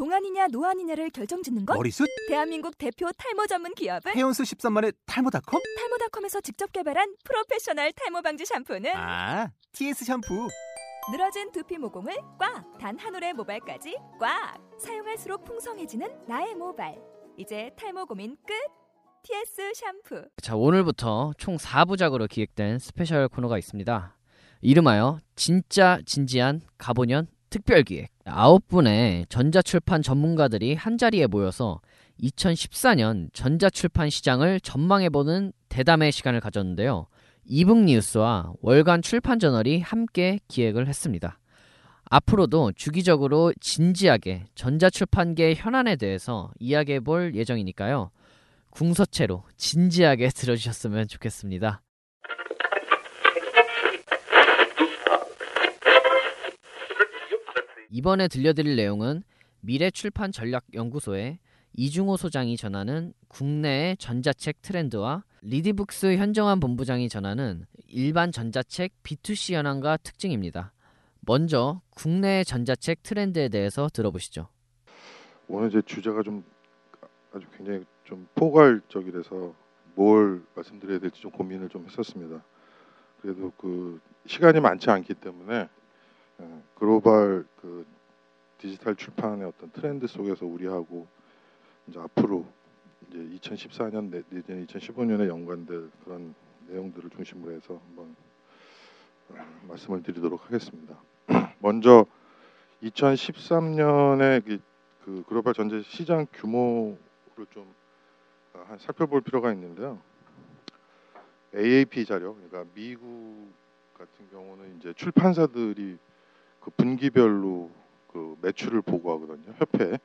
동안이냐 노안이냐를 결정짓는 것? 머리숱? 대한민국 대표 탈모 전문 기업은 회원 수 13만의 탈모닷컴? 탈모닷컴에서 직접 개발한 프로페셔널 탈모 방지 샴푸는 아, TS 샴푸. 늘어진 두피 모공을 꽉! 단 한 올의 모발까지 꽉! 사용할수록 풍성해지는 나의 모발. 이제 탈모 고민 끝! TS 샴푸. 자, 오늘부터 총 4부작으로 기획된 스페셜 코너가 있습니다. 이름하여 진짜 진지한 갑오년 특별기획. 아홉 분의 전자출판 전문가들이 한자리에 모여서 2014년 전자출판 시장을 전망해보는 대담의 시간을 가졌는데요. 이북 뉴스와 월간 출판 저널이 함께 기획을 했습니다. 앞으로도 주기적으로 진지하게 전자출판계 현안에 대해서 이야기해 볼 예정이니까요. 궁서체로 진지하게 들어주셨으면 좋겠습니다. 이번에 들려드릴 내용은 미래출판 전략연구소의 이중호 소장이 전하는 국내의 전자책 트렌드와 리디북스 현정환 본부장이 전하는 일반 전자책 B2C 현황과 특징입니다. 먼저 국내 전자책 트렌드에 대해서 들어보시죠. 오늘 제 주제가 좀 아주 굉장히 좀 포괄적이라서 뭘 말씀드려야 될지 좀 고민을 좀 했었습니다. 그래도 그 시간이 많지 않기 때문에 예, 글로벌 그 디지털 출판의 어떤 트렌드 속에서 우리하고 이제 앞으로 이제 2014년 내년 2015년에 연관될 그런 내용들을 중심으로 해서 한번 어, 말씀을 드리도록 하겠습니다. 먼저 2013년에 그, 그 글로벌 전체 시장 규모를 좀 어, 살펴볼 필요가 있는데요. AAP 자료, 그러니까 미국 같은 경우는 이제 출판사들이 그 분기별로 그 매출을 보고하거든요. 협회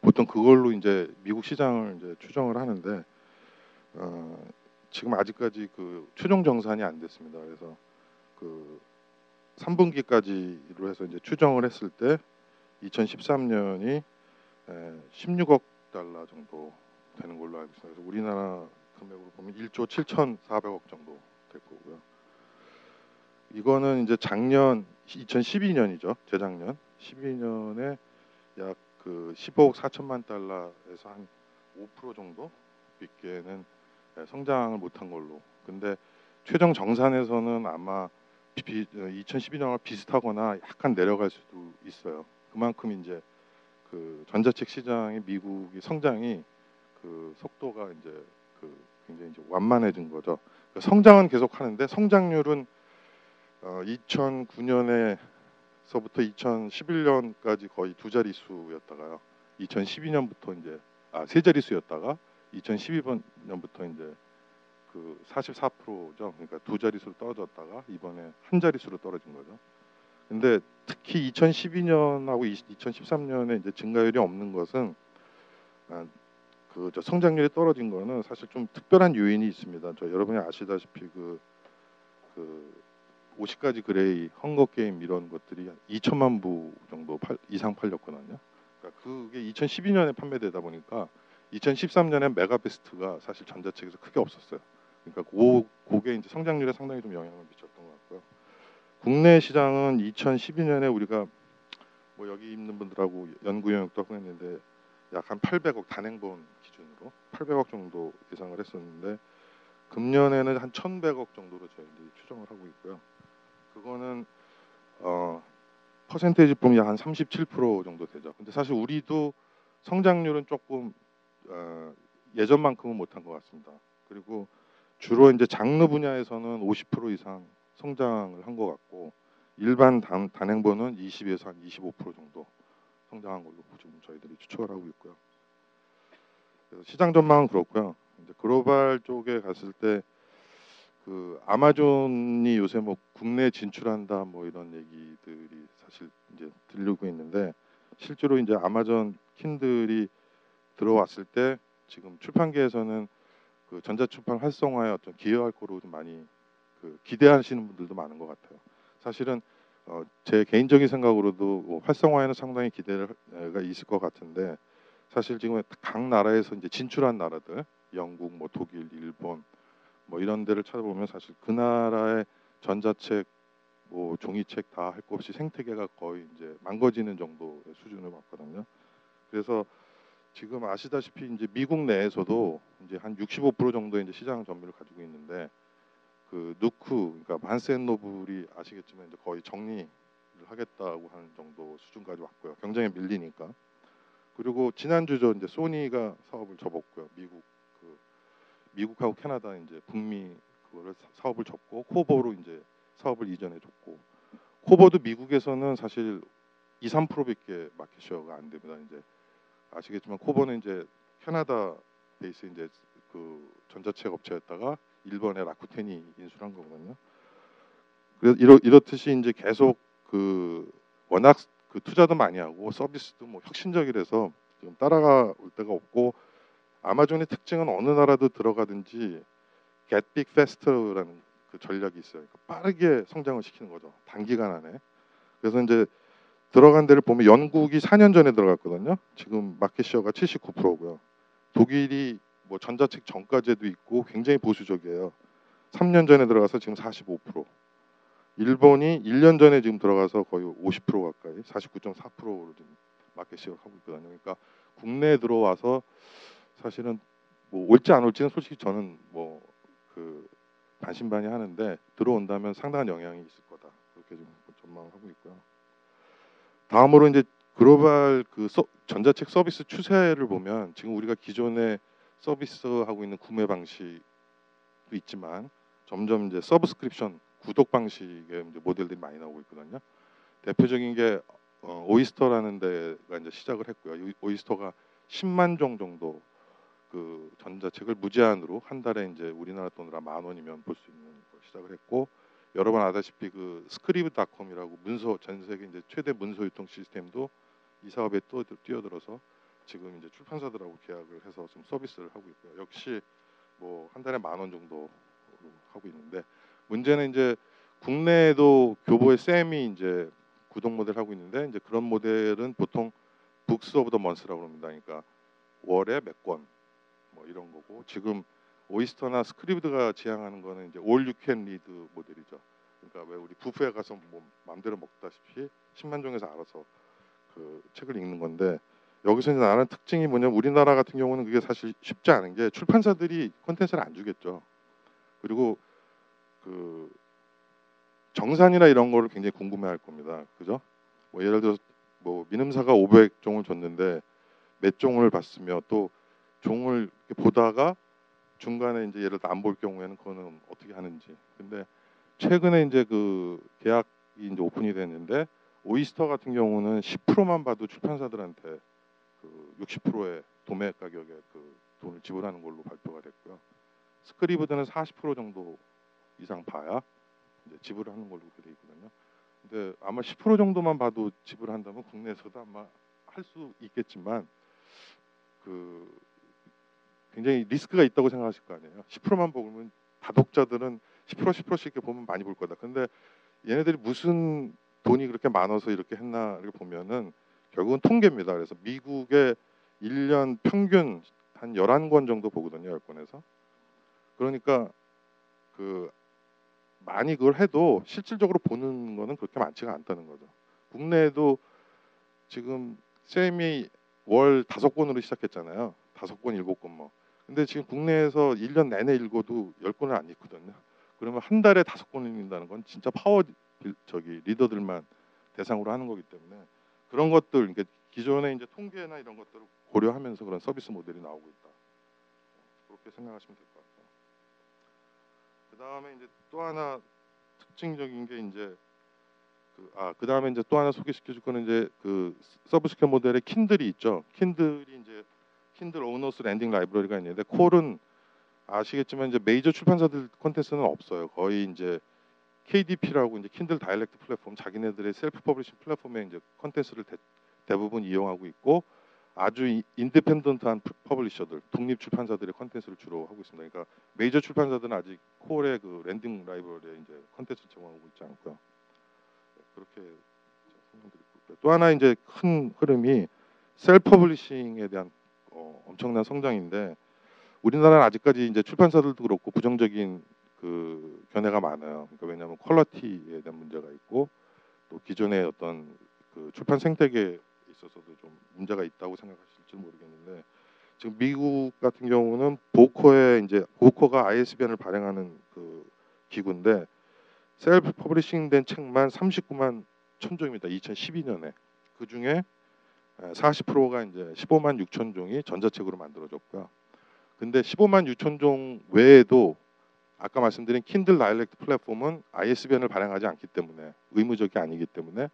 보통 그걸로 이제 미국 시장을 이제 추정을 하는데 어, 지금 아직까지 그 최종 정산이 안 됐습니다. 그래서 그 3분기까지로 해서 이제 추정을 했을 때 2013년이 16억 달러 정도 되는 걸로 알고 있습니다. 그래서 우리나라 금액으로 보면 1조 7,400억 정도 될 거고요. 이거는 이제 작년 2012년이죠. 재작년 12년에 약 그 15억 4천만 달러에서 한 5% 정도 빚게는 성장을 못한 걸로. 근데 최종 정산에서는 아마 2012년과 비슷하거나 약간 내려갈 수도 있어요. 그만큼 이제 그 전자책 시장의 미국의 성장이 그 속도가 이제 그 굉장히 이제 완만해진 거죠. 그러니까 성장은 계속 하는데 성장률은 어 2009년에서부터 2011년까지 거의 두 자릿수였다가요. 2012년부터 이제 아 세 자릿수였다가 2012년부터 이제 그 44%죠. 그러니까 두 자릿수로 떨어졌다가 이번에 한 자릿수로 떨어진 거죠. 근데 특히 2012년하고 2013년에 이제 증가율이 없는 것은 아, 그저 성장률이 떨어진 거는 사실 좀 특별한 요인이 있습니다. 저 여러분이 아시다시피 그, 그 50가지 그레이, 헝거 게임 이런 것들이 2천만 부 정도 팔, 이상 팔렸거든요. 그러니까 그게 2012년에 판매되다 보니까 2013년에 mega best가 사실 전자책에서 크게 없었어요. 그러니까 고, 그게 이제 성장률에 상당히 좀 영향을 미쳤던 것 같고요. 국내 시장은 2012년에 우리가 뭐 여기 있는 분들하고 연구 영역도 하고 했는데 약 한 800억 단행본 기준으로 800억 정도 예상을 했었는데 금년에는 한 1,100억 정도로 저희들이 추정을 하고 있고요. 그거는 어 퍼센테이지 보면 한37% 정도 되죠. 근데 사실 우리도 성장률은 조금 어, 예전만큼은 못한 것 같습니다. 그리고 주로 이제 장르 분야에서는 50% 이상 성장을 한 것 같고 일반 단, 단행본은 20에서 한 25% 정도 성장한 걸로 지금 저희들이 추측을 하고 있고요. 시장 전망은 그렇고요. 이제 글로벌 쪽에 갔을 때 그 아마존이 요새 뭐 국내 진출한다 뭐 이런 얘기들이 사실 이제 들리고 있는데 실제로 이제 아마존 킨들이 들어왔을 때 지금 출판계에서는 그 전자출판 활성화에 어떤 기여할 거로 좀 많이 그 기대하시는 분들도 많은 것 같아요. 사실은 어, 제 개인적인 생각으로도 뭐 활성화에는 상당히 기대가 있을 것 같은데 사실 지금 각 나라에서 이제 진출한 나라들 영국, 뭐 독일, 일본 뭐 이런 데를 찾아보면 사실 그 나라의 전자책, 뭐 종이책 다 할 것 없이 생태계가 거의 이제 망가지는 정도의 수준을 봤거든요. 그래서 지금 아시다시피 이제 미국 내에서도 이제 한 65% 정도의 이제 시장 점유를 가지고 있는데 그 누크 그러니까 반센 노블이 아시겠지만 이제 거의 정리를 하겠다고 하는 정도 수준까지 왔고요. 경쟁에 밀리니까. 그리고 지난주죠 이제 소니가 사업을 접었고요. 미국 그 미국하고 캐나다 이제 북미 그거를 사- 사업을 접고 코보로 이제 사업을 이전해 줬고 코보도 미국에서는 사실 2, 3%밖에 마켓 쉐어가 안 됩니다. 이제 아시겠지만 코보는 이제 캐나다 베이스 이제 그 전자책 업체였다가 일본의 라쿠텐이 인수한 거거든요. 그래서 이렇, 이렇듯이 이제 계속 그 워낙 그 투자도 많이 하고 서비스도 뭐 혁신적이라서 지금 따라가 올 데가 없고 아마존의 특징은 어느 나라도 들어가든지 get big faster라는 그 전략이 있어요. 그러니까 빠르게 성장을 시키는 거죠. 단기간 안에. 그래서 이제 들어간 데를 보면 영국이 4년 전에 들어갔거든요. 지금 마켓 쉐어가 79%고요. 독일이 뭐 전자책 전까지도 있고 굉장히 보수적이에요. 3년 전에 들어가서 지금 45%. 일본이 1년 전에 지금 들어가서 거의 50% 가까이 49.4%로 지금 market share를 하고 있거든요. 그러니까 국내에 들어와서 사실은 뭐 올지 안 올지는 솔직히 저는 뭐 그 반신반의 하는데 들어온다면 상당한 영향이 있을 거다 그렇게 좀 전망을 하고 있고요. 다음으로 이제 글로벌 그 서- 전자책 서비스 추세를 보면 지금 우리가 기존에 서비스하고 있는 구매 방식도 있지만 점점 이제 서브스크립션 구독 방식의 모델들이 많이 나오고 있거든요. 대표적인 게 어, Oyster라는 데가 이제 시작을 했고요. 이 Oyster가 10만 종 정도 그 전자책을 무제한으로 한 달에 이제 우리나라 돈으로 만 원이면 볼 수 있는 걸 시작을 했고 여러분 아다시피 그 Scribd.com이라고 문서 전 세계 이제 최대 문서 유통 시스템도 이 사업에 또 뛰어들어서 지금 이제 출판사들하고 계약을 해서 좀 서비스를 하고 있고요. 역시 뭐 한 달에 만 원 정도 하고 있는데 문제는 이제 국내에도 교보의 쌤이 이제 구독 모델 하고 있는데 이제 그런 모델은 보통 books of the month라고 합니다. 그러니까 월에 몇 권 뭐 이런 거고 지금 Oyster나 Scribd가 지향하는 거는 이제 all you can read 모델이죠. 그러니까 왜 우리 뷔페에 가서 뭐 마음대로 먹다시피 10만 종에서 알아서 그 책을 읽는 건데 여기서 이제 나는 특징이 뭐냐면 우리나라 같은 경우는 그게 사실 쉽지 않은 게 출판사들이 콘텐츠를 안 주겠죠. 그리고 그 정산이나 이런 거를 굉장히 궁금해할 겁니다. 그죠? 뭐 예를 들어서 뭐 민음사가 500종을 줬는데 몇 종을 봤으며 또 종을 보다가 중간에 이제 예를 들어 안 볼 경우에는 그거는 어떻게 하는지. 근데 최근에 이제 그 계약이 이제 오픈이 됐는데 오이스터 같은 경우는 10%만 봐도 출판사들한테 그 60%의 도매 가격에 그 돈을 지불하는 걸로 발표가 됐고요. 스크리브드는 40% 정도 이상 봐야 이제 지불하는 걸로 돼 있거든요. 근데 아마 10% 정도만 봐도 지불한다면 국내에서도 아마 할 수 있겠지만 그 굉장히 리스크가 있다고 생각하실 거 아니에요. 10%만 보면 다독자들은 10% 10%씩 이렇게 보면 많이 볼 거다. 근데 얘네들이 무슨 돈이 그렇게 많아서 이렇게 했나를 보면은 결국은 통계입니다. 그래서 미국의 1년 평균 한 11권 정도 보거든요. 10권에서. 그러니까 그 많이 그걸 해도 실질적으로 보는 거는 그렇게 많지가 않다는 거죠. 국내에도 지금 쌤이 월 다섯 권으로 시작했잖아요. 다섯 권, 일곱 권 뭐. 근데 지금 국내에서 1년 내내 읽어도 10권을 안 읽거든요. 그러면 한 달에 다섯 권을 읽는다는 건 진짜 파워 빌- 저기 리더들만 대상으로 하는 거기 때문에 그런 것들 그러니까 기존의 이제 통계나 이런 것들을 고려하면서 그런 서비스 모델이 나오고 있다. 그렇게 생각하시면 될 것 같아요. 그 다음에 이제 또 하나 특징적인 게 이제 그, 아, 그 다음에 이제 또 하나 소개시켜 줄 거는 이제 그 subscribe 모델의 Kindle이 있죠. Kindle이 이제 Kindle Owners' Lending Library가 있는데 KOLL은 아시겠지만 이제 메이저 출판사들 콘텐츠는 없어요. 거의 이제 KDP라고 이제 Kindle Direct Platform 자기네들의 self publishing 플랫폼에 이제 콘텐츠를 대, 대부분 이용하고 있고 아주 이- independent한 p- publisher들 독립 출판사들의 콘텐츠를 주로 하고 있습니다. 그러니까 메이저 출판사들은 아직 KOLL의 그 lending library에 이제 콘텐츠를 제공하고 있지 않고요. 네, 그렇게 설명드리고. 또 하나 이제 큰 흐름이 self publishing에 대한 어, 엄청난 성장인데 우리나라는 아직까지 이제 출판사들도 그렇고 부정적인 그 견해가 많아요. 그러니까 왜냐하면 quality에 대한 문제가 있고 또 기존의 어떤 그 출판 생태계에 있어서도 좀 문제가 있다고 생각하실지 모르겠는데 지금 미국 같은 경우는 Bowker에 이제 Bowker가 ISBN을 발행하는 그 기구인데 self publishing된 책만 39만 천 종입니다. 2012년에 그 중에 40%가 이제 15만 6천 종이 전자책으로 만들어졌고요. 근데 15만 6천 종 외에도 아까 말씀드린 Kindle Direct Platform은 ISBN을 발행하지 않기 때문에 의무적이 아니기 때문에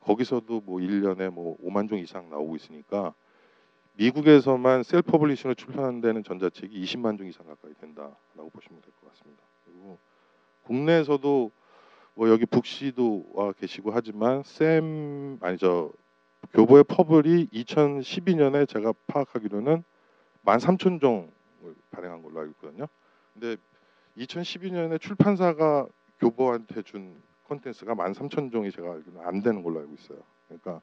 거기서도 뭐 1년에 뭐 5만 종 이상 나오고 있으니까 미국에서만 self publishing을 출판한다는 전자책이 20만 종 이상 가까이 된다라고 보시면 될 것 같습니다. 그리고 국내에서도 뭐 여기 북시도 와 계시고 하지만 쌤 아니 저 교보의 퍼플이 2012년에 제가 파악하기로는 13,000종을 발행한 걸로 알고 있거든요. 근데 2012년에 출판사가 교보한테 준 콘텐츠가 13,000종이 제가 알기로는 안 되는 걸로 알고 있어요. 그러니까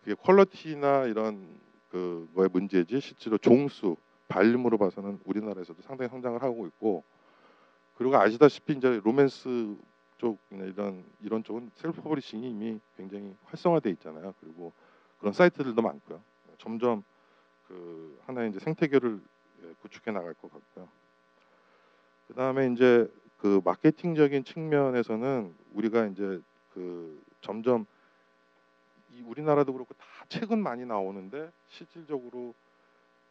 그게 quality나 이런 그거의 문제지 실제로 종수 볼륨으로 봐서는 우리나라에서도 상당히 성장을 하고 있고 그리고 아시다시피 이제 로맨스 쪽이나 이런 이런 쪽은 self publishing이 이미 굉장히 활성화돼 있잖아요. 그리고 그런 사이트들도 많고요. 점점 그 하나의 이제 생태계를 예, 구축해 나갈 것 같고요. 그 다음에 이제 그 마케팅적인 측면에서는 우리가 이제 그 점점 이 우리나라도 그렇고 다 책은 많이 나오는데 실질적으로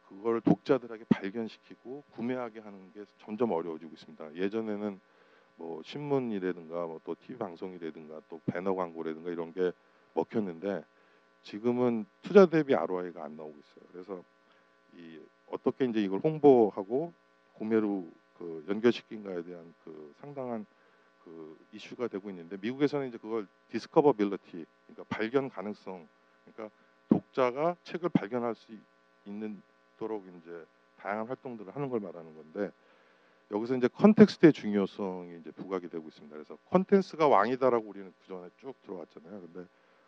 그걸 독자들에게 발견시키고 구매하게 하는 게 점점 어려워지고 있습니다. 예전에는 뭐 신문이라든가 뭐 또 TV 방송이라든가 또 배너 광고라든가 이런 게 먹혔는데 지금은 투자 대비 ROI가 안 나오고 있어요. 그래서 이 어떻게 이제 이걸 홍보하고 구매로 그 연결시킨가에 대한 그 상당한 그 이슈가 되고 있는데 미국에서는 이제 그걸 discoverability 그러니까 발견 가능성 그러니까 독자가 책을 발견할 수 있는 도록 이제 다양한 활동들을 하는 걸 말하는 건데 여기서 이제 context의 중요성이 이제 부각이 되고 있습니다. 그래서 컨텐츠가 왕이다라고 우리는 그전에 쭉 들어왔잖아요. 근데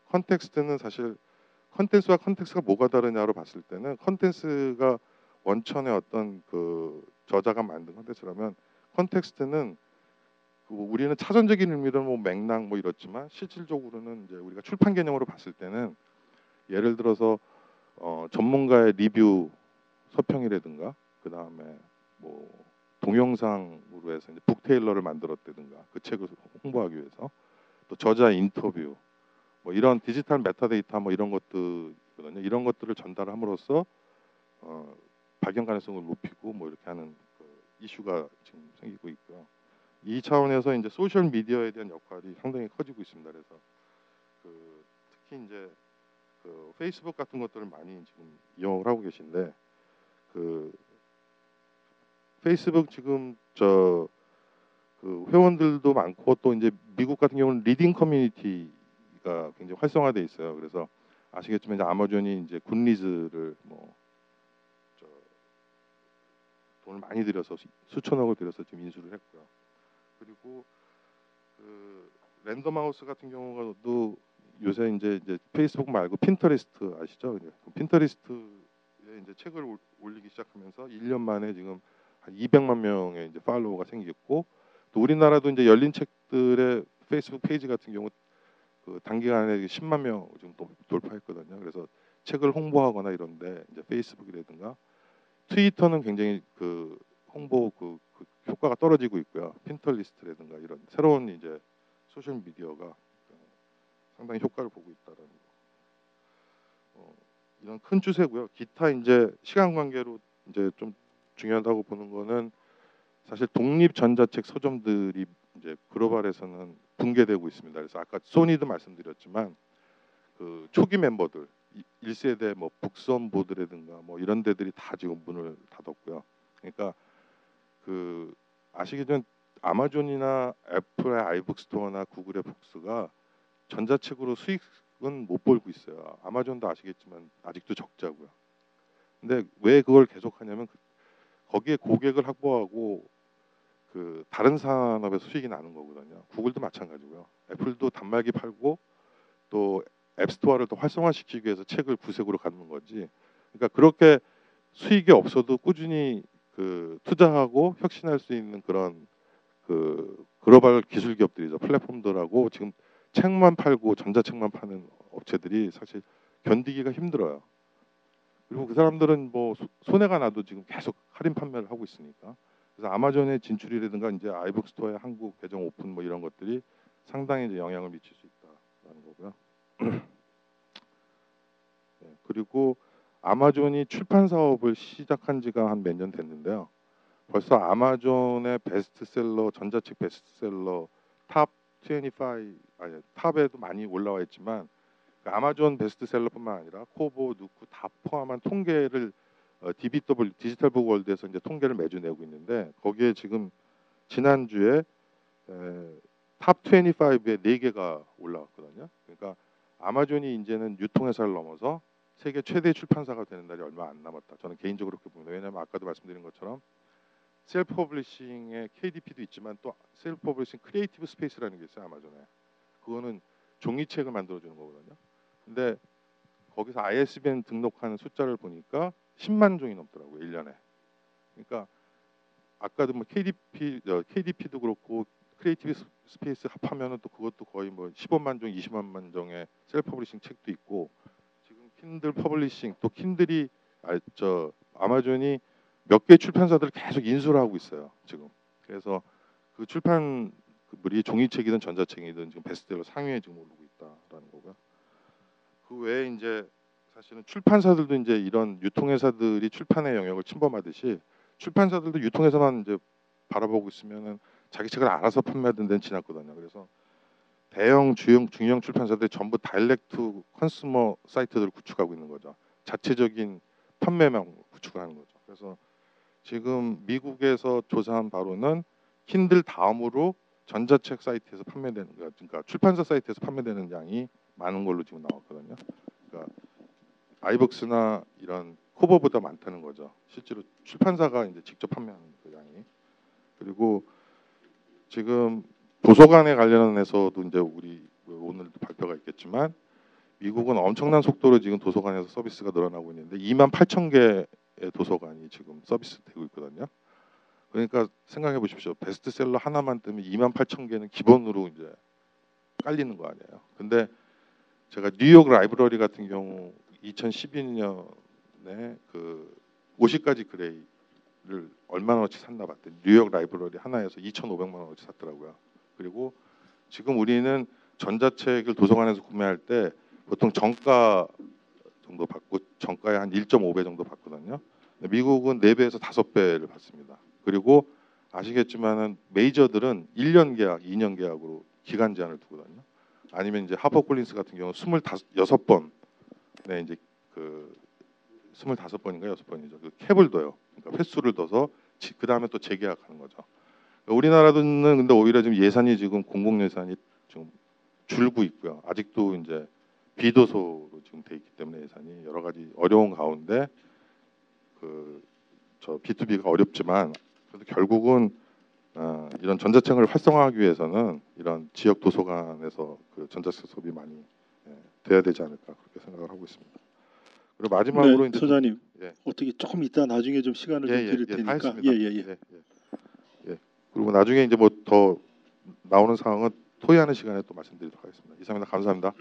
context는 사실 컨텐츠와 context가 뭐가 다르냐로 봤을 때는 컨텐츠가 원천의 어떤 그 저자가 만든 컨텐츠라면 context는 그 우리는 사전적인 의미로 뭐 맥락 뭐 이렇지만 실질적으로는 이제 우리가 출판 개념으로 봤을 때는 예를 들어서 어, 전문가의 리뷰 서평이라든가 그 다음에 뭐 동영상으로 해서 book trailer를 만들었다든가 그 책을 홍보하기 위해서 또 저자 인터뷰 뭐 이런 디지털 메타데이터 뭐 이런 것들거든요. 이런 것들을 전달함으로써 어, 발견 가능성을 높이고 뭐 이렇게 하는 그 이슈가 지금 생기고 있고요. 이 차원에서 이제 소셜 미디어에 대한 역할이 상당히 커지고 있습니다. 그래서 그 특히 이제 그 페이스북 같은 것들을 많이 지금 이용을 하고 계신데 그 페이스북 지금 저 그 회원들도 많고 또 이제 미국 같은 경우는 reading 커뮤니티 가 굉장히 활성화돼 있어요. 그래서 아시겠지만 이제 아마존이 이제 Goodreads를 뭐저 돈을 많이 들여서 수천억을 들여서 지금 인수를 했고요. 그리고 그 Random House 같은 경우도 요새 이제 이제 페이스북 말고 Pinterest 아시죠? 핀터레스트에 이제 책을 올리기 시작하면서 1년 만에 지금 한 200만 명의 이제 팔로워가 생겼고 또 우리나라도 이제 열린책들의 페이스북 페이지 같은 경우 그 단기간에 10만 명 정도 돌파했거든요. 그래서 책을 홍보하거나 이런데 이제 페이스북이라든가 트위터는 굉장히 그 홍보 그, 그 효과가 떨어지고 있고요. 핀터레스트라든가 이런 새로운 이제 소셜 미디어가 상당히 효과를 보고 있다라는 거. 어, 이런 큰 추세고요. 기타 이제 시간 관계로 이제 좀 중요하다고 보는 거는 사실 독립 전자책 서점들이 이제 글로벌에서는 붕괴되고 있습니다. 그래서 아까 소니도 말씀드렸지만 그 초기 멤버들 1세대 뭐 북선 보드라든가 뭐 이런 데들이 다 지금 문을 닫았고요. 그러니까 그 아시겠지만 아마존이나 애플의 아이북 스토어나 구글의 북스가 전자책으로 수익은 못 벌고 있어요. 아마존도 아시겠지만 아직도 적자고요. 근데 왜 그걸 계속하냐면 거기에 고객을 확보하고 그 다른 산업에서 수익이 나는 거거든요. 구글도 마찬가지고요. 애플도 단말기 팔고 또 앱스토어를 더 활성화시키기 위해서 책을 구색으로 갖는 거지. 그러니까 그렇게 수익이 없어도 꾸준히 그 투자하고 혁신할 수 있는 그런 그 글로벌 기술 기업들이죠. 플랫폼들하고 지금 책만 팔고 전자책만 파는 업체들이 사실 견디기가 힘들어요. 그리고 그 사람들은 뭐 소- 손해가 나도 지금 계속 할인 판매를 하고 있으니까 그래서 아마존의 진출이라든가 이제 iBook Store의 한국 계정 오픈 뭐 이런 것들이 상당히 이제 영향을 미칠 수 있다라는 거고요. 네, 그리고 아마존이 출판 사업을 시작한 지가 한 몇 년 됐는데요. 벌써 아마존의 베스트셀러 전자책 베스트셀러 top 25 아니 top에도 많이 올라와 있지만 그 아마존 베스트셀러뿐만 아니라 코보, 누크 다 포함한 통계를 어, DBW Digital Book World에서 이제 통계를 매주 내고 있는데 거기에 지금 지난주에 에, top 25에 네 개가 올라왔거든요. 그러니까 아마존이 이제는 유통회사를 넘어서 세계 최대 출판사가 되는 날이 얼마 안 남았다. 저는 개인적으로 그렇게 봅니다. 왜냐하면 아까도 말씀드린 것처럼 self publishing의 KDP도 있지만 또 self publishing Creative Space라는 게 있어요 아마존에. 그거는 종이책을 만들어주는 거거든요. 근데 거기서 ISBN 등록하는 숫자를 보니까 10만 종이 넘더라고요 1년에. 그러니까 아까도 뭐 KDP, 어, KDP도 그렇고 Creative S- Space 합하면은 또 그것도 거의 뭐 15만 종, 20만 종의 self publishing 책도 있고 지금 킨들 publishing 또 킨들이 아, 저 아마존이 몇 개 출판사들을 계속 인수를 하고 있어요 지금. 그래서 그 출판 그 물이 종이책이든 전자책이든 지금 베스트셀러 상위에 지금 오르고 있다라는 거고요. 그 외에 이제 사실은 출판사들도 이제 이런 유통회사들이 출판의 영역을 침범하듯이 출판사들도 유통회사만 이제 바라보고 있으면은 자기 책을 알아서 판매하던 때는 지났거든요. 그래서 대형 주형 중형 출판사들이 전부 direct consumer 사이트들을 구축하고 있는 거죠. 자체적인 판매망 구축을 하는 거죠. 그래서 지금 미국에서 조사한 바로는 킨들 다음으로 전자책 사이트에서 판매되는 그러니까 출판사 사이트에서 판매되는 양이 많은 걸로 지금 나왔거든요. 그러니까 아이북스나 이런 코버보다 많다는 거죠. 실제로 출판사가 이제 직접 판매하는 그 양이. 그리고 지금 도서관에 관련해서도 이제 우리 오늘도 발표가 있겠지만 미국은 엄청난 속도로 지금 도서관에서 서비스가 늘어나고 있는데 2만 8천 개의 도서관이 지금 서비스되고 있거든요. 그러니까 생각해 보십시오. 베스트셀러 하나만 뜨면 2만 8천 개는 기본으로 이제 깔리는 거 아니에요. 근데 제가 뉴욕 라이브러리 같은 경우 2012년에 그 50가지 그레이를 얼마나어치 샀나 봤더니 뉴욕 라이브러리 하나에서 2,500만 원어치 샀더라고요. 그리고 지금 우리는 전자책을 도서관에서 구매할 때 보통 정가 정도 받고 정가의 한 1.5배 정도 받거든요. 미국은 4배에서 5배를 받습니다. 그리고 아시겠지만은 메이저들은 1년 계약, 2년 계약으로 기간 제한을 두거든요. 아니면 이제 하버 콜린스 같은 경우 25번 네, 이제 그 25번인가 6번이죠. 그 캡을 둬요. 그러니까 횟수를 둬서 그 다음에 또 재계약하는 거죠. 우리나라는 근데 오히려 지금 예산이 지금 공공 예산이 좀 줄고 있고요. 아직도 이제 비도소로 지금 돼 있기 때문에 예산이 여러 가지 어려운 가운데 그 저 B2B가 어렵지만 그래도 결국은 어, 이런 전자책을 활성화하기 위해서는 이런 지역 도서관에서 그 전자책 수업이 많이 예, 돼야 되지 않을까 그렇게 생각을 하고 있습니다. 그리고 마지막으로 네, 이제 소장님 예. 어떻게 조금 이따 나중에 좀 시간을 좀 드릴 다 테니까. 예예예 예, 예. 예. 그리고 나중에 이제 뭐 더 나오는 상황은 토의하는 시간에 또 말씀드리도록 하겠습니다. 이상입니다. 감사합니다.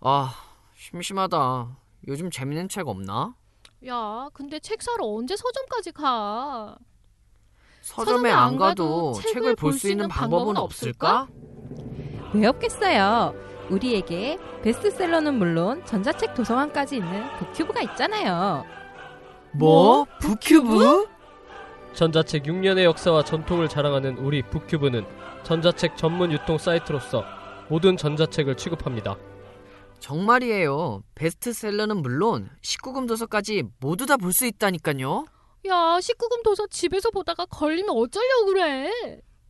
아 심심하다. 요즘 재밌는 책 없나? 야, 근데 책 사러 언제 서점까지 가? 서점에 서점에 안안 가도 가도 책을 볼 수 있는 방법은 없을까? 왜 없겠어요? 우리에게 베스트셀러는 물론 전자책 도서관까지 있는 북큐브가 있잖아요. 뭐? 북큐브? 전자책 6년의 역사와 전통을 자랑하는 우리 북큐브는 전자책 전문 유통 사이트로서 모든 전자책을 취급합니다. 정말이에요. 베스트셀러는 물론 19금 도서까지 모두 다 볼 수 있다니까요. 야, 19금 도서 집에서 보다가 걸리면 어쩌려고 그래?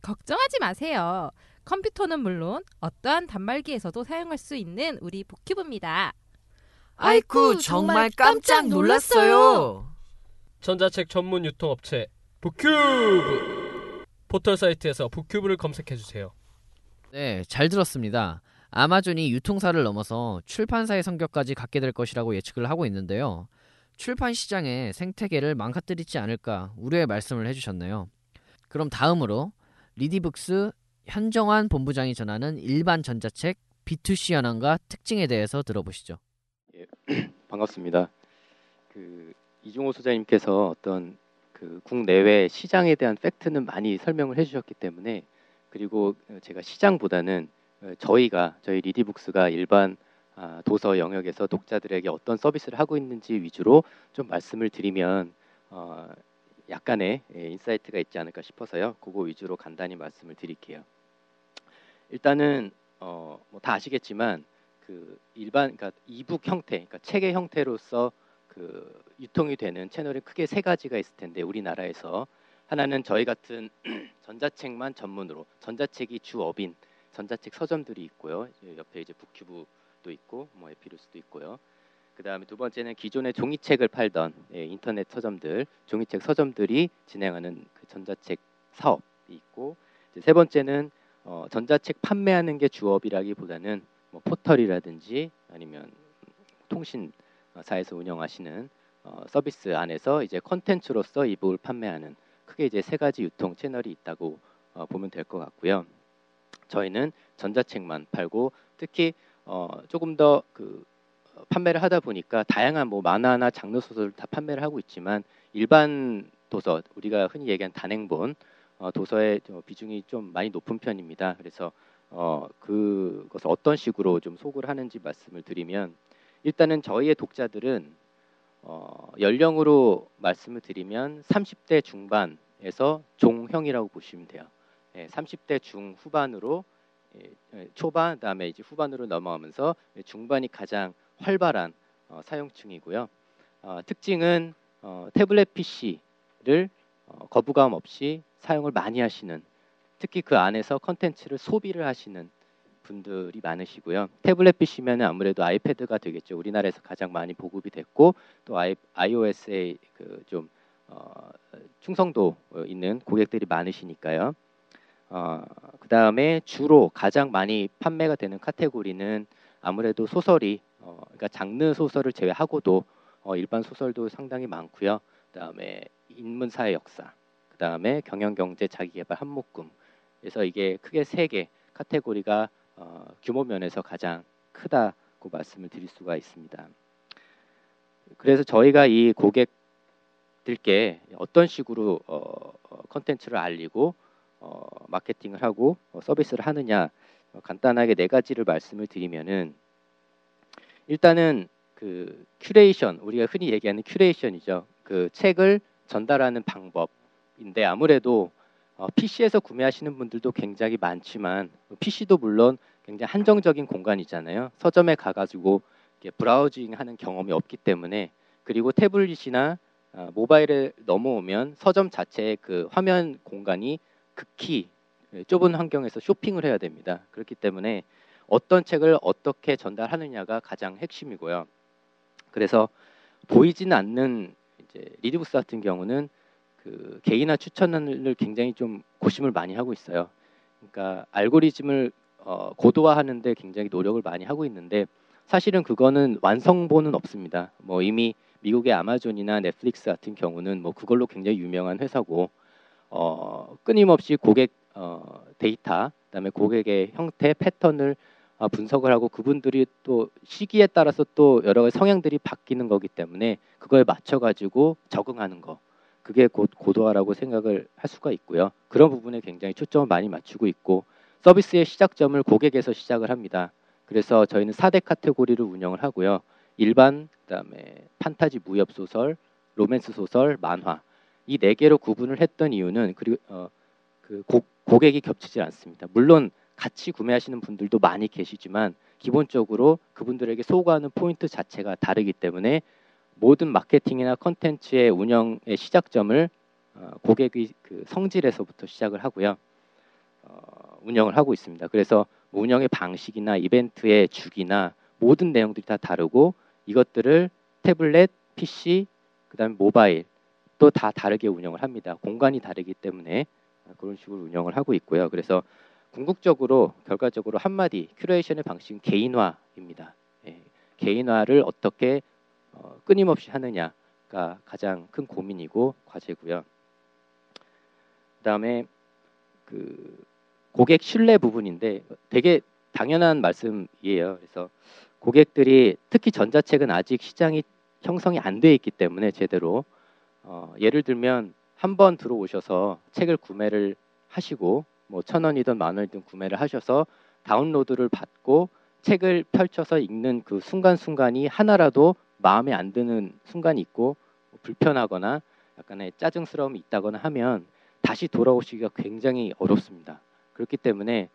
걱정하지 마세요. 컴퓨터는 물론 어떠한 단말기에서도 사용할 수 있는 우리 북큐브입니다. 아이쿠 정말 깜짝 놀랐어요. 전자책 전문 유통업체 북큐브 포털 사이트에서 북큐브를 검색해 주세요. 네, 잘 들었습니다. 아마존이 유통사를 넘어서 출판사의 성격까지 갖게 될 것이라고 예측을 하고 있는데요. 출판 시장의 생태계를 망가뜨리지 않을까 우려의 말씀을 해주셨네요. 그럼 다음으로 리디북스 현정환 본부장이 전하는 일반 전자책 B2C 현황과 특징에 대해서 들어보시죠. 반갑습니다. 그 이중호 소장님께서 어떤 그 국내외 시장에 대한 팩트는 많이 설명을 해주셨기 때문에 그리고 제가 시장보다는 저희가 저희 리디북스가 일반 아, 도서 영역에서 독자들에게 어떤 서비스를 하고 있는지 위주로 좀 말씀을 드리면 어, 약간의 예, insight가 있지 않을까 싶어서요. 그거 위주로 간단히 말씀을 드릴게요. 일단은 어, 뭐 다 아시겠지만 그 일반 그러니까 이북 형태, 그러니까 책의 형태로서 그 유통이 되는 채널이 크게 세 가지가 있을 텐데 우리나라에서 하나는 저희 같은 전자책만 전문으로 전자책이 주업인 전자책 서점들이 있고요. 옆에 이제 북큐브도 있고 뭐 에피루스도 있고요. 그다음에 두 번째는 기존의 종이책을 팔던 예, 인터넷 서점들, 종이책 서점들이 진행하는 그 전자책 사업이 있고 세 번째는 어, 전자책 판매하는 게 주업이라기보다는 뭐 포털이라든지 아니면 통신사에서 운영하시는 어, 서비스 안에서 이제 컨텐츠로서 이 북을 판매하는 크게 이제 세 가지 유통 채널이 있다고 어, 보면 될 것 같고요. 저희는 전자책만 팔고 특히 어, 조금 더 그 판매를 하다 보니까 다양한 뭐 만화나 장르 소설을 다 판매를 하고 있지만 일반 도서 우리가 흔히 얘기하는 단행본 어, 도서의 비중이 좀 많이 높은 편입니다. 그래서 어, 그것을 어떤 식으로 좀 소구를 하는지 말씀을 드리면 일단은 저희의 독자들은 어, 연령으로 말씀을 드리면 30대 중반에서 종형이라고 보시면 돼요. 예, 30대 중 후반으로 예, 예, 초반 그다음에 이제 후반으로 넘어가면서 중반이 가장 활발한 어, 사용층이고요. 어, 특징은 어, 태블릿 PC를 어, 거부감 없이 사용을 많이 하시는 특히 그 안에서 컨텐츠를 소비를 하시는 분들이 많으시고요. 태블릿 PC면 아무래도 아이패드가 되겠죠. 우리나라에서 가장 많이 보급이 됐고 또 아이, iOS에 그좀 어, 충성도 있는 고객들이 많으시니까요. 어, 그 다음에 주로 가장 많이 판매가 되는 카테고리는 아무래도 소설이 어, 그러니까 장르 소설을 제외하고도 어, 일반 소설도 상당히 많고요. 그 다음에 인문사의 역사, 그 다음에 경영경제 자기개발 한묶음. 그래서 이게 크게 세 개 카테고리가 어, 규모 면에서 가장 크다고 말씀을 드릴 수가 있습니다. 그래서 저희가 이 고객들께 어떤 식으로 어, 어 컨텐츠를 알리고 어, 마케팅을 하고 어, 서비스를 하느냐 어, 간단하게 네 가지를 말씀을 드리면은 일단은 그 큐레이션 우리가 흔히 얘기하는 큐레이션이죠. 그 책을 전달하는 방법인데 아무래도 어, PC에서 구매하시는 분들도 굉장히 많지만 PC도 물론 굉장히 한정적인 공간이잖아요. 서점에 가가지고 browsing하는 경험이 없기 때문에 그리고 태블릿이나 어, 모바일에 넘어오면 서점 자체의 그 화면 공간이 극히 좁은 환경에서 쇼핑을 해야 됩니다. 그렇기 때문에 어떤 책을 어떻게 전달하느냐가 가장 핵심이고요. 그래서 보이지는 않는 이제 리드북스 같은 경우는 그 개인화 추천을 굉장히 좀 고심을 많이 하고 있어요. 그러니까 알고리즘을 어, 고도화하는데 굉장히 노력을 많이 하고 있는데 사실은 그거는 완성본은 없습니다. 뭐 이미 미국의 아마존이나 넷플릭스 같은 경우는 뭐 그걸로 굉장히 유명한 회사고 어, 끊임없이 고객 어, 데이터, 그다음에 고객의 형태 패턴을 어, 분석을 하고 그분들이 또 시기에 따라서 또 여러 가지 성향들이 바뀌는 거기 때문에 그거에 맞춰 가지고 적응하는 거 그게 곧 고도화라고 생각을 할 수가 있고요. 그런 부분에 굉장히 초점을 많이 맞추고 있고 서비스의 시작점을 고객에서 시작을 합니다. 그래서 저희는 4대 카테고리를 운영을 하고요. 일반 그다음에 판타지 무협 소설, 로맨스 소설, 만화 이 네 개로 구분을 했던 이유는 그리고 어, 그 고, 고객이 겹치지 않습니다. 물론 같이 구매하시는 분들도 많이 계시지만 기본적으로 그분들에게 소구하는 포인트 자체가 다르기 때문에 모든 마케팅이나 컨텐츠의 운영의 시작점을 어, 고객의 그 성질에서부터 시작을 하고요. 어, 운영을 하고 있습니다. 그래서 뭐 운영의 방식이나 이벤트의 주기나 모든 내용들이 다 다르고 이것들을 태블릿, PC, 그다음에 모바일 또 다 다르게 운영을 합니다. 공간이 다르기 때문에 그런 식으로 운영을 하고 있고요. 그래서 궁극적으로 결과적으로 한마디 큐레이션의 방식은 개인화입니다. 예, 개인화를 어떻게 어, 끊임없이 하느냐가 가장 큰 고민이고 과제고요. 그다음에 그 고객 신뢰 부분인데 되게 당연한 말씀이에요. 그래서 고객들이 특히 전자책은 아직 시장이 형성이 안 돼 있기 때문에 제대로 어, 예를 들면 한 번 들어오셔서 책을 구매를 하시고 뭐 천 원이든 만 원이든 구매를 하셔서 다운로드를 받고 책을 펼쳐서 읽는 그 순간순간이 하나라도 마음에 안 드는 순간이 있고 불편하거나 약간의 짜증스러움이 있다거나 하면 다시 돌아오시기가 굉장히 어렵습니다. 그렇기 때문에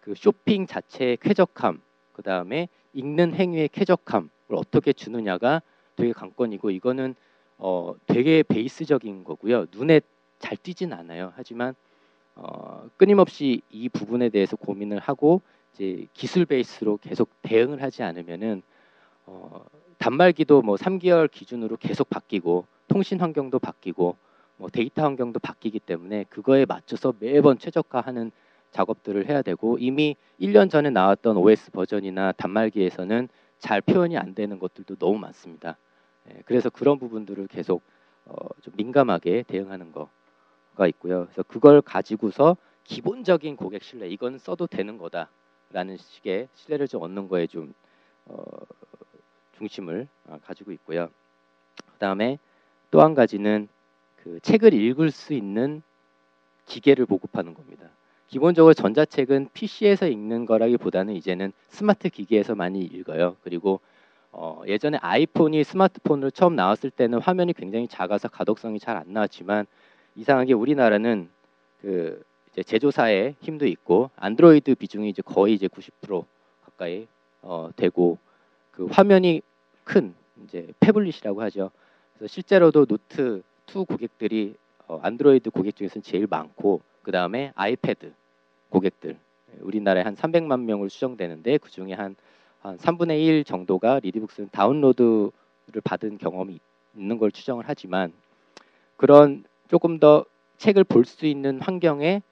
그 쇼핑 자체의 쾌적함, 그 다음에 읽는 행위의 쾌적함을 어떻게 주느냐가 되게 관건이고 이거는 어 되게 베이스적인 거고요. 눈에 잘 띄진 않아요. 하지만 어 끊임없이 이 부분에 대해서 고민을 하고 이제 기술 베이스로 계속 대응을 하지 않으면은 어 단말기도 뭐 3개월 기준으로 계속 바뀌고 통신 환경도 바뀌고 뭐 데이터 환경도 바뀌기 때문에 그거에 맞춰서 매번 최적화하는 작업들을 해야 되고 이미 1년 전에 나왔던 OS 버전이나 단말기에서는 잘 표현이 안 되는 것들도 너무 많습니다. 예, 그래서 그런 부분들을 계속 어, 좀 민감하게 대응하는 거 가 있고요. 그래서 그걸 가지고서 기본적인 고객 신뢰 이건 써도 되는 거다라는 식의 신뢰를 좀 얻는 거에 좀 어, 중심을 어, 가지고 있고요. 그다음에 또 한 가지는 그 책을 읽을 수 있는 기계를 보급하는 겁니다. 기본적으로 전자책은 PC에서 읽는 거라기보다는 이제는 스마트 기기에서 많이 읽어요. 그리고 어, 예전에 아이폰이 스마트폰으로 처음 나왔을 때는 화면이 굉장히 작아서 가독성이 잘 안 나왔지만 이상하게 우리나라는 그 이제 제조사의 힘도 있고 안드로이드 비중이 이제 거의 이제 90% 가까이 어, 되고 그 화면이 큰 이제 phablet이라고 하죠. 그래서 실제로도 노트 2 고객들이 어, 안드로이드 고객 중에서는 제일 많고 그 다음에 아이패드 고객들 우리나라에 한 300만 명을 추정되는데 그 중에 한, 한 3분의 1 정도가 리디북스는 다운로드를 받은 경험이 있는 걸 추정을 하지만 그런 조금 더 책을 볼 수 있는 환경에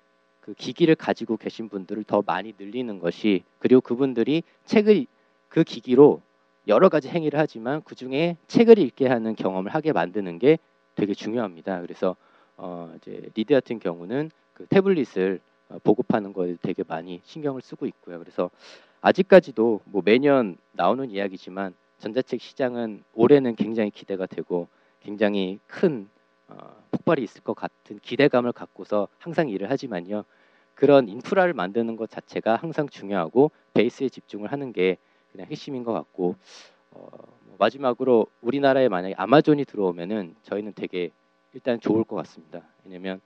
그 기기를 가지고 계신 분들을 더 많이 늘리는 것이 그리고 그분들이 책을 그 기기로 여러 가지 행위를 하지만 그 중에 책을 읽게 하는 경험을 하게 만드는 게 되게 중요합니다. 그래서 어 이제 리드 같은 경우는 그 태블릿을 어, 보급하는 거에 되게 많이 신경을 쓰고 있고요. 그래서 아직까지도 뭐 매년 나오는 이야기지만 전자책 시장은 올해는 굉장히 기대가 되고 굉장히 큰 어, 폭발이 있을 것 같은 기대감을 갖고서 항상 일을 하지만요. 그런 인프라를 만드는 것 자체가 항상 중요하고 베이스에 집중을 하는 게 그냥 핵심인 것 같고 어, 뭐 마지막으로 우리나라에 만약에 아마존이 들어오면은 저희는 되게 일단 좋을 것 같습니다. 왜냐하면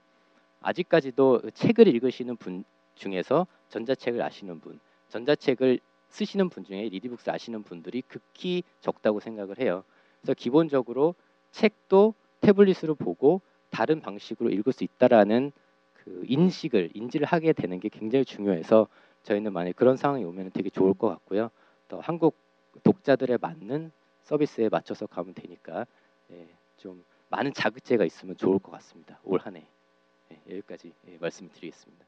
아직까지도 책을 읽으시는 분 중에서 전자책을 아시는 분, 전자책을 쓰시는 분 중에 리디북스 아시는 분들이 극히 적다고 생각을 해요. 그래서 기본적으로 책도 태블릿으로 보고 다른 방식으로 읽을 수 있다라는 그 인식을 인지를 하게 되는 게 굉장히 중요해서 저희는 만약 그런 상황이 오면 되게 좋을 것 같고요. 또 한국 독자들에 맞는 서비스에 맞춰서 가면 되니까 예, 좀 많은 자극제가 있으면 좋을 것 같습니다. 올 한해. 네, 여기까지 예, 말씀드리겠습니다.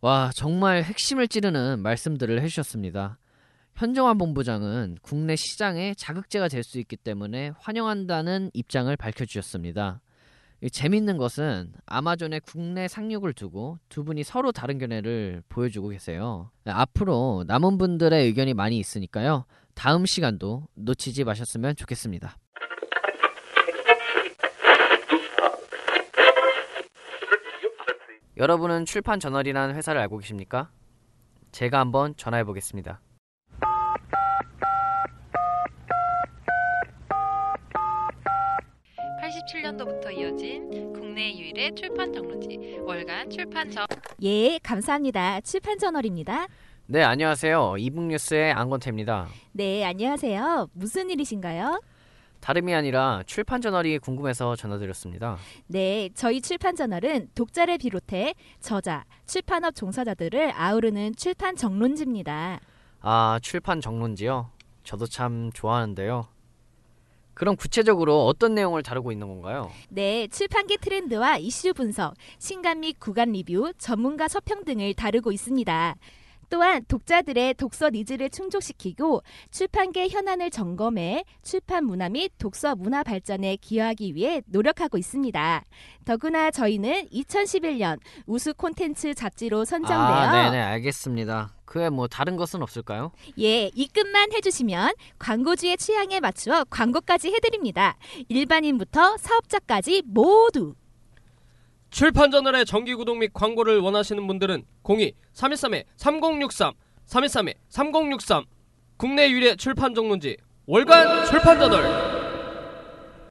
와 정말 핵심을 찌르는 말씀들을 해주셨습니다. 현정환 본부장은 국내 시장에 자극제가 될 수 있기 때문에 환영한다는 입장을 밝혀주셨습니다. 재밌는 것은 아마존의 국내 상륙을 두고 두 분이 서로 다른 견해를 보여주고 계세요. 앞으로 남은 분들의 의견이 많이 있으니까요. 다음 시간도 놓치지 마셨으면 좋겠습니다. 여러분은 출판 저널이라는 회사를 알고 계십니까? 제가 한번 전화해 보겠습니다. 년도부터 이어진 국내 유일의 출판 정론지 월간 출판 저 예, 감사합니다. 출판 저널입니다. 네, 안녕하세요. 이북뉴스의 안건태입니다. 네, 안녕하세요. 무슨 일이신가요? 다름이 아니라 출판 저널이 궁금해서 전화드렸습니다. 네, 저희 출판 저널은 독자를 비롯해 저자, 출판업 종사자들을 아우르는 출판 정론지입니다. 아, 출판 정론지요? 저도 참 좋아하는데요. 그럼 구체적으로 어떤 내용을 다루고 있는 건가요? 네, 출판계 트렌드와 이슈 분석, 신간 및 구간 리뷰, 전문가 서평 등을 다루고 있습니다. 또한 독자들의 독서 needs를 충족시키고 출판계 현안을 점검해 출판 문화 및 독서 문화 발전에 기여하기 위해 노력하고 있습니다. 더구나 저희는 2011년 우수 콘텐츠 잡지로 선정되어 아, 네네 알겠습니다. 그에 뭐 다른 것은 없을까요? 예, 입금만 해주시면 광고주의 취향에 맞추어 광고까지 해드립니다. 일반인부터 사업자까지 모두. 출판 저널의 정기 구독 및 광고를 원하시는 분들은 02-313-3063, 313-3063 국내 유례 출판 전문지 월간 출판 저널